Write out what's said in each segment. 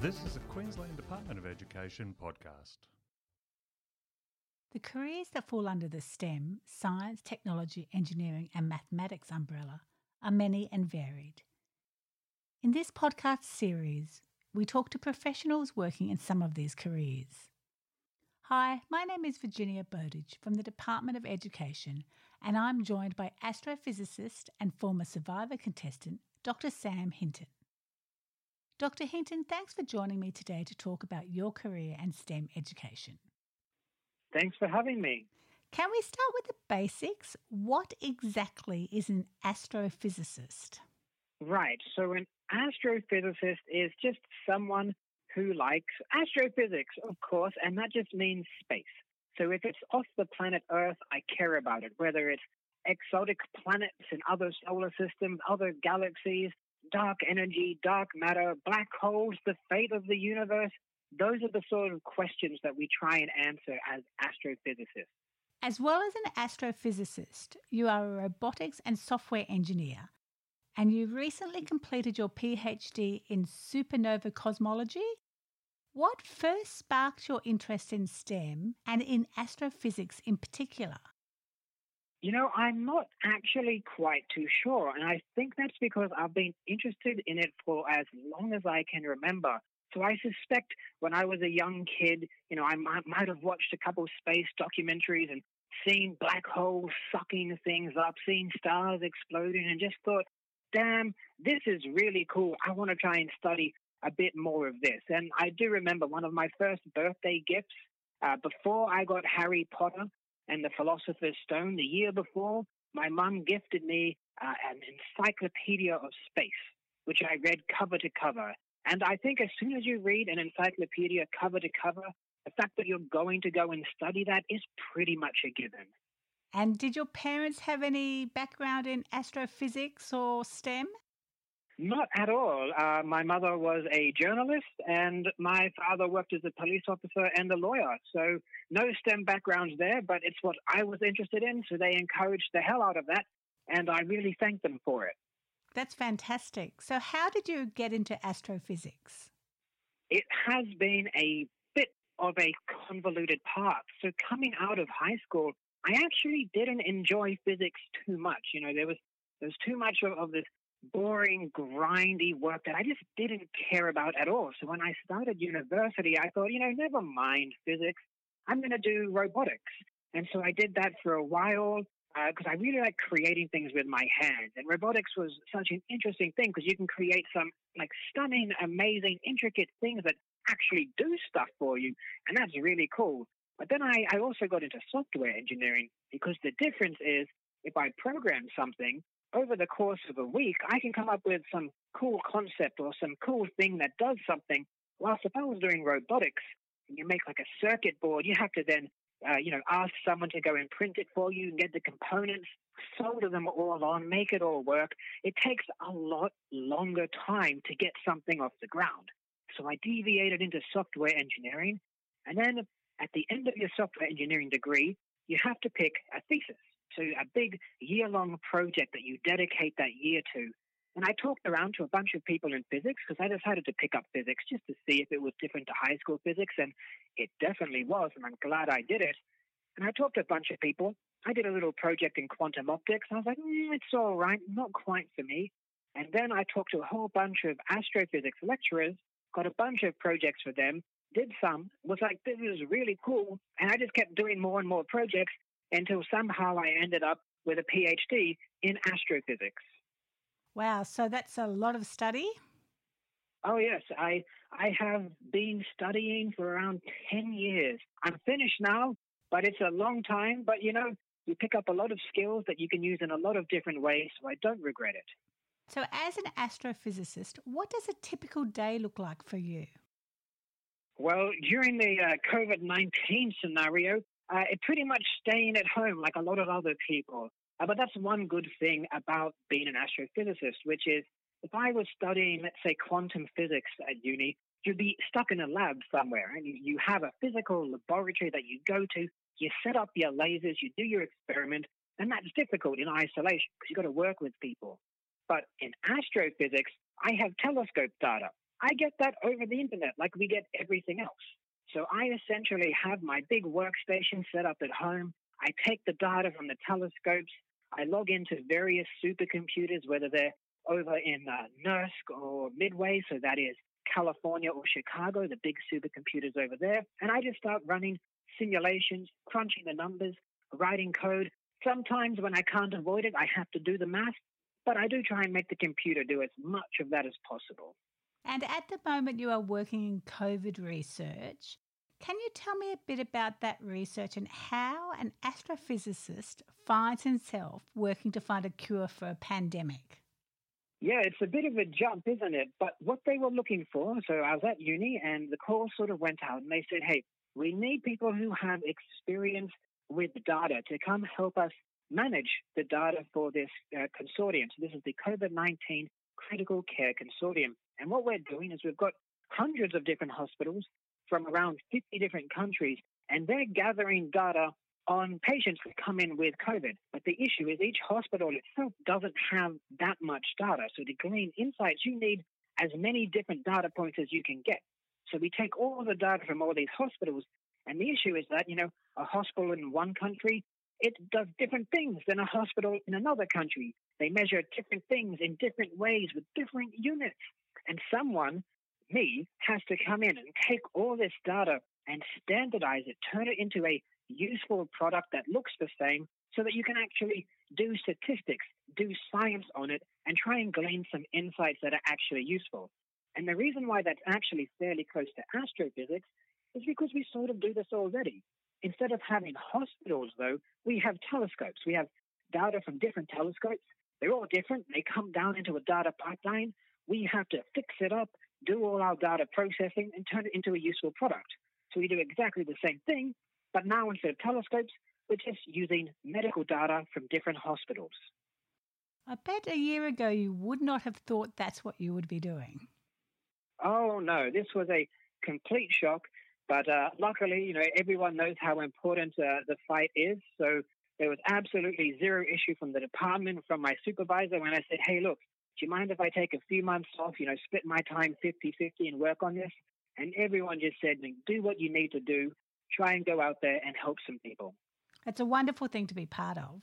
This is a Queensland Department of Education podcast. The careers that fall under the STEM, science, technology, engineering, and mathematics umbrella are many and varied. In this podcast series, we talk to professionals working in some of these careers. Hi, my name is Virginia Bowditch from the Department of Education, and I'm joined by astrophysicist and former survivor contestant Dr. Sam Hinton. Dr. Hinton, thanks for joining me today to talk about your career and STEM education. Thanks for having me. Can we start with the basics? What exactly is an astrophysicist? Right. So, an astrophysicist is just someone who likes astrophysics, of course, and that just means space. So, if it's off the planet Earth, I care about it, whether it's exotic planets in other solar systems, other galaxies, dark energy, dark matter, black holes, the fate of the universe. Those are the sort of questions that we try and answer as astrophysicists. As well as an astrophysicist, you are a robotics and software engineer, and you recently completed your PhD in supernova cosmology. What first sparked your interest in STEM and in astrophysics in particular? You know, I'm not actually quite too sure. And I think that's because I've been interested in it for as long as I can remember. So I suspect when I was a young kid, you know, I might, might have watched a couple space documentaries and seen black holes sucking things up, seen stars exploding, and just thought, damn, this is really cool. I want to try and study a bit more of this. And I do remember one of my first birthday gifts uh, before I got Harry Potter and the Philosopher's Stone the year before, my mum gifted me uh, an encyclopedia of space, which I read cover to cover. And I think as soon as you read an encyclopedia cover to cover, the fact that you're going to go and study that is pretty much a given. And did your parents have any background in astrophysics or STEM? Not at all. Uh, my mother was a journalist, and my father worked as a police officer and a lawyer. So, no STEM backgrounds there, but it's what I was interested in. So, they encouraged the hell out of that, and I really thank them for it. That's fantastic. So, how did you get into astrophysics? It has been a bit of a convoluted path. So, coming out of high school, I actually didn't enjoy physics too much. You know, there was there was too much of, of this boring, grindy work that I just didn't care about at all. So when I started university, I thought, you know, never mind physics. I'm going to do robotics. And so I did that for a while because uh, I really like creating things with my hands. And robotics was such an interesting thing because you can create some like stunning, amazing, intricate things that actually do stuff for you. And that's really cool. But then I, I also got into software engineering because the difference is if I program something, over the course of a week, I can come up with some cool concept or some cool thing that does something. I was doing robotics, and you make like a circuit board, you have to then, uh, you know, ask someone to go and print it for you and get the components, solder them all on, make it all work. It takes a lot longer time to get something off the ground. So I deviated into software engineering. And then at the end of your software engineering degree, you have to pick a thesis to a big year long project that you dedicate that year to. And I talked around to a bunch of people in physics because I decided to pick up physics just to see if it was different to high school physics, and it definitely was, and I'm glad I did it. And I talked to a bunch of people. I did a little project in quantum optics, I was like, mm, it's all right, not quite for me. And then I talked to a whole bunch of astrophysics lecturers, got a bunch of projects for them, did some, was like, this is really cool. And I just kept doing more and more projects until somehow I ended up with a PhD in astrophysics. Wow, so that's a lot of study? Oh yes, I I have been studying for around 10 years. I'm finished now, but it's a long time, but you know, you pick up a lot of skills that you can use in a lot of different ways, so I don't regret it. So as an astrophysicist, what does a typical day look like for you? Well, during the uh, COVID 19 scenario, uh, pretty much staying at home like a lot of other people. Uh, but that's one good thing about being an astrophysicist, which is if I was studying, let's say, quantum physics at uni, you'd be stuck in a lab somewhere, and you, you have a physical laboratory that you go to, you set up your lasers, you do your experiment, and that's difficult in isolation because you've got to work with people. But in astrophysics, I have telescope data. I get that over the internet like we get everything else. So I essentially have my big workstation set up at home. I take the data from the telescopes. I log into various supercomputers, whether they're over in uh, NERSC or Midway, so that is California or Chicago, the big supercomputers over there. And I just start running simulations, crunching the numbers, writing code. Sometimes when I can't avoid it, I have to do the math, but I do try and make the computer do as much of that as possible. And at the moment, you are working in COVID research. Can you tell me a bit about that research and how an astrophysicist finds himself working to find a cure for a pandemic? Yeah, it's a bit of a jump, isn't it? But what they were looking for, so I was at uni and the call sort of went out and they said, hey, we need people who have experience with data to come help us manage the data for this uh, consortium. So this is the COVID 19 Critical Care Consortium. And what we're doing is we've got hundreds of different hospitals from around 50 different countries, and they're gathering data on patients that come in with COVID. But the issue is each hospital itself doesn't have that much data. So to glean insights, you need as many different data points as you can get. So we take all the data from all these hospitals, and the issue is that, you know, a hospital in one country, it does different things than a hospital in another country. They measure different things in different ways with different units. And someone, me, has to come in and take all this data and standardize it, turn it into a useful product that looks the same so that you can actually do statistics, do science on it, and try and glean some insights that are actually useful. And the reason why that's actually fairly close to astrophysics is because we sort of do this already. Instead of having hospitals, though, we have telescopes. We have data from different telescopes. They're all different. They come down into a data pipeline. We have to fix it up, do all our data processing, and turn it into a useful product. So we do exactly the same thing, but now instead of telescopes, we're just using medical data from different hospitals. I bet a year ago you would not have thought that's what you would be doing. Oh no, this was a complete shock. But uh, luckily, you know, everyone knows how important uh, the fight is. So there was absolutely zero issue from the department, from my supervisor when I said, hey, look, do you mind if I take a few months off, you know, split my time 50 50 and work on this? And everyone just said, do what you need to do, try and go out there and help some people. It's a wonderful thing to be part of.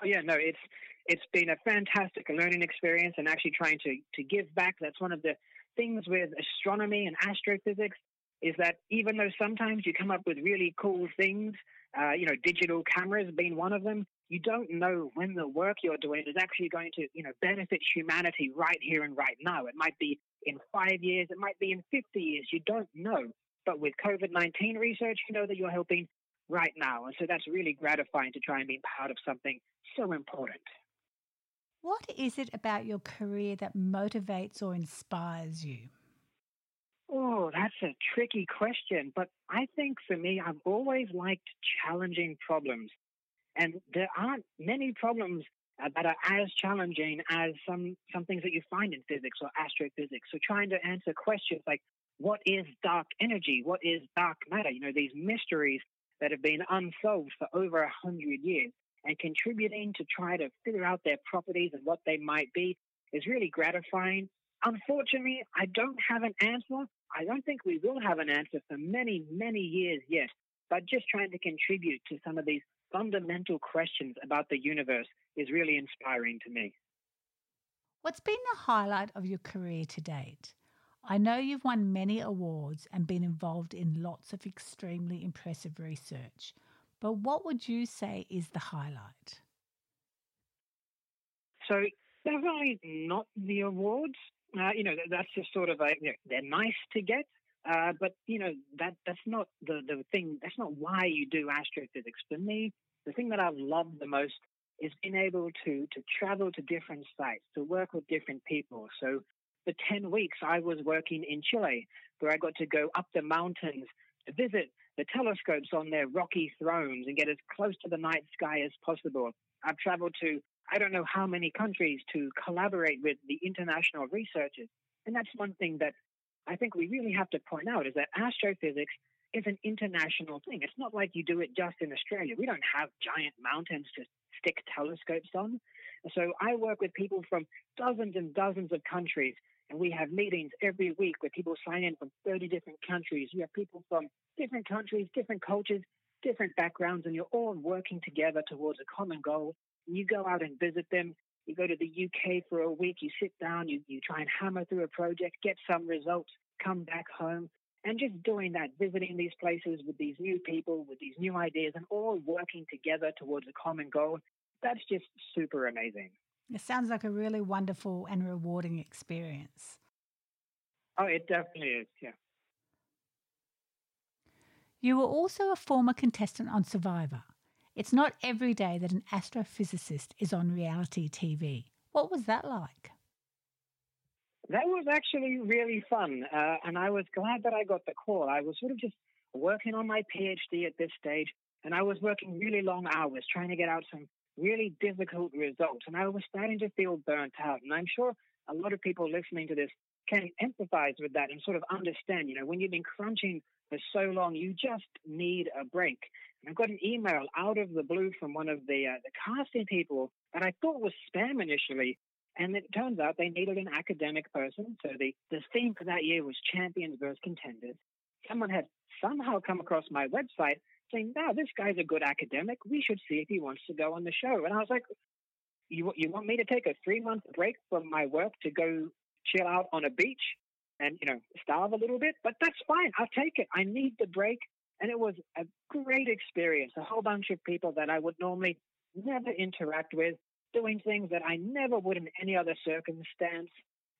Oh yeah, no, it's it's been a fantastic learning experience and actually trying to to give back. That's one of the things with astronomy and astrophysics is that even though sometimes you come up with really cool things, uh, you know, digital cameras being one of them, you don't know when the work you're doing is actually going to, you know, benefit humanity right here and right now. It might be in five years, it might be in 50 years, you don't know. But with COVID 19 research, you know that you're helping right now. And so that's really gratifying to try and be part of something so important. What is it about your career that motivates or inspires you? Oh, that's a tricky question. But I think for me, I've always liked challenging problems. And there aren't many problems that are as challenging as some, some things that you find in physics or astrophysics. So trying to answer questions like, what is dark energy? What is dark matter? You know, these mysteries that have been unsolved for over a hundred years and contributing to try to figure out their properties and what they might be is really gratifying. Unfortunately, I don't have an answer. I don't think we will have an answer for many, many years yet. But just trying to contribute to some of these fundamental questions about the universe is really inspiring to me. What's been the highlight of your career to date? I know you've won many awards and been involved in lots of extremely impressive research, but what would you say is the highlight? So, definitely not the awards. Uh, you know, that's just sort of a, you know, they're nice to get, uh, but you know that that's not the the thing. That's not why you do astrophysics. For me, the thing that I've loved the most is being able to to travel to different sites, to work with different people. So for ten weeks, I was working in Chile, where I got to go up the mountains to visit the telescopes on their rocky thrones and get as close to the night sky as possible. I've traveled to I don't know how many countries to collaborate with the international researchers. And that's one thing that I think we really have to point out is that astrophysics is an international thing. It's not like you do it just in Australia. We don't have giant mountains to stick telescopes on. So I work with people from dozens and dozens of countries, and we have meetings every week where people sign in from 30 different countries. You have people from different countries, different cultures, different backgrounds, and you're all working together towards a common goal. You go out and visit them. You go to the UK for a week, you sit down, you, you try and hammer through a project, get some results, come back home, and just doing that, visiting these places with these new people, with these new ideas, and all working together towards a common goal, that's just super amazing. It sounds like a really wonderful and rewarding experience. Oh, it definitely is, yeah. You were also a former contestant on Survivor. It's not every day that an astrophysicist is on reality TV. What was that like? That was actually really fun, uh, and I was glad that I got the call. I was sort of just working on my PhD at this stage, and I was working really long hours trying to get out some really difficult results, and I was starting to feel burnt out. And I'm sure a lot of people listening to this can empathize with that and sort of understand, you know, when you've been crunching for so long, you just need a break. And I got an email out of the blue from one of the uh, the casting people that I thought was spam initially, and it turns out they needed an academic person. So the, the theme for that year was champions versus contenders. Someone had somehow come across my website saying, "Now this guy's a good academic. We should see if he wants to go on the show." And I was like, "You you want me to take a three month break from my work to go chill out on a beach and you know starve a little bit, but that's fine. I'll take it. I need the break, and it was a great experience. A whole bunch of people that I would normally never interact with, doing things that I never would in any other circumstance,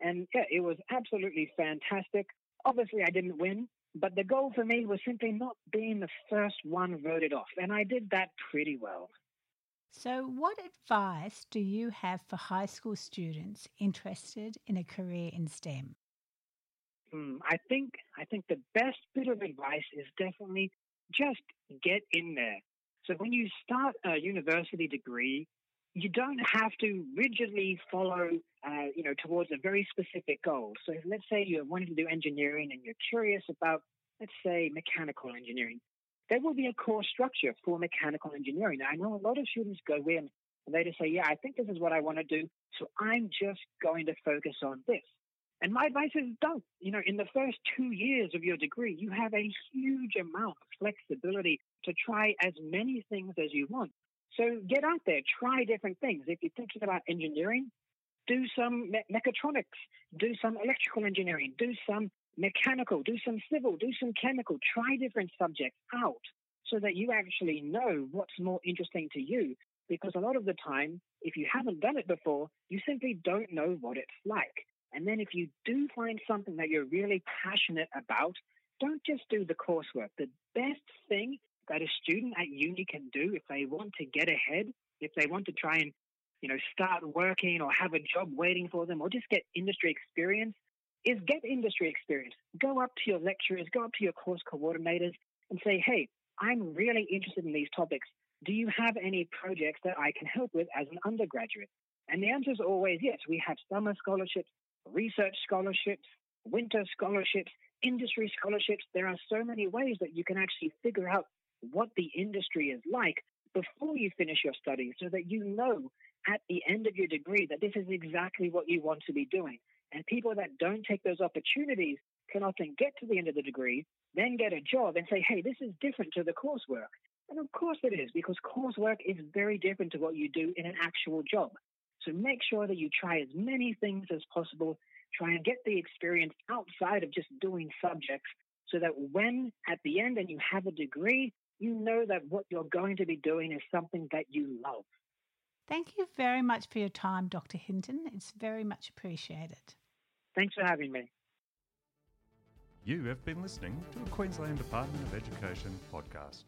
and yeah, it was absolutely fantastic. Obviously, I didn't win, but the goal for me was simply not being the first one voted off, and I did that pretty well. So, what advice do you have for high school students interested in a career in STEM? Hmm, I think I think the best bit of advice is definitely just get in there. So when you start a university degree, you don't have to rigidly follow, uh, you know, towards a very specific goal. So let's say you're wanting to do engineering and you're curious about, let's say, mechanical engineering. There will be a core structure for mechanical engineering. Now, I know a lot of students go in and they just say, yeah, I think this is what I want to do. So I'm just going to focus on this. And my advice is don't. You know, in the first two years of your degree, you have a huge amount of flexibility to try as many things as you want. So get out there, try different things. If you're thinking about engineering, do some me- mechatronics, do some electrical engineering, do some mechanical, do some civil, do some chemical. Try different subjects out so that you actually know what's more interesting to you. Because a lot of the time, if you haven't done it before, you simply don't know what it's like. And then if you do find something that you're really passionate about, don't just do the coursework. The best thing that a student at uni can do if they want to get ahead, if they want to try and, you know, start working or have a job waiting for them or just get industry experience, is get industry experience. Go up to your lecturers, go up to your course coordinators and say, hey, I'm really interested in these topics. Do you have any projects that I can help with as an undergraduate? And the answer is always yes. We have summer scholarships, research scholarships, winter scholarships, industry scholarships. There are so many ways that you can actually figure out what the industry is like before you finish your studies so that you know at the end of your degree that this is exactly what you want to be doing. And people that don't take those opportunities can often get to the end of the degree, then get a job and say, hey, this is different to the coursework. And of course it is, because coursework is very different to what you do in an actual job. So make sure that you try as many things as possible. Try and get the experience outside of just doing subjects so that when at the end and you have a degree, you know that what you're going to be doing is something that you love. Thank you very much for your time, Dr. Hinton. It's very much appreciated. Thanks for having me. You have been listening to a Queensland Department of Education podcast.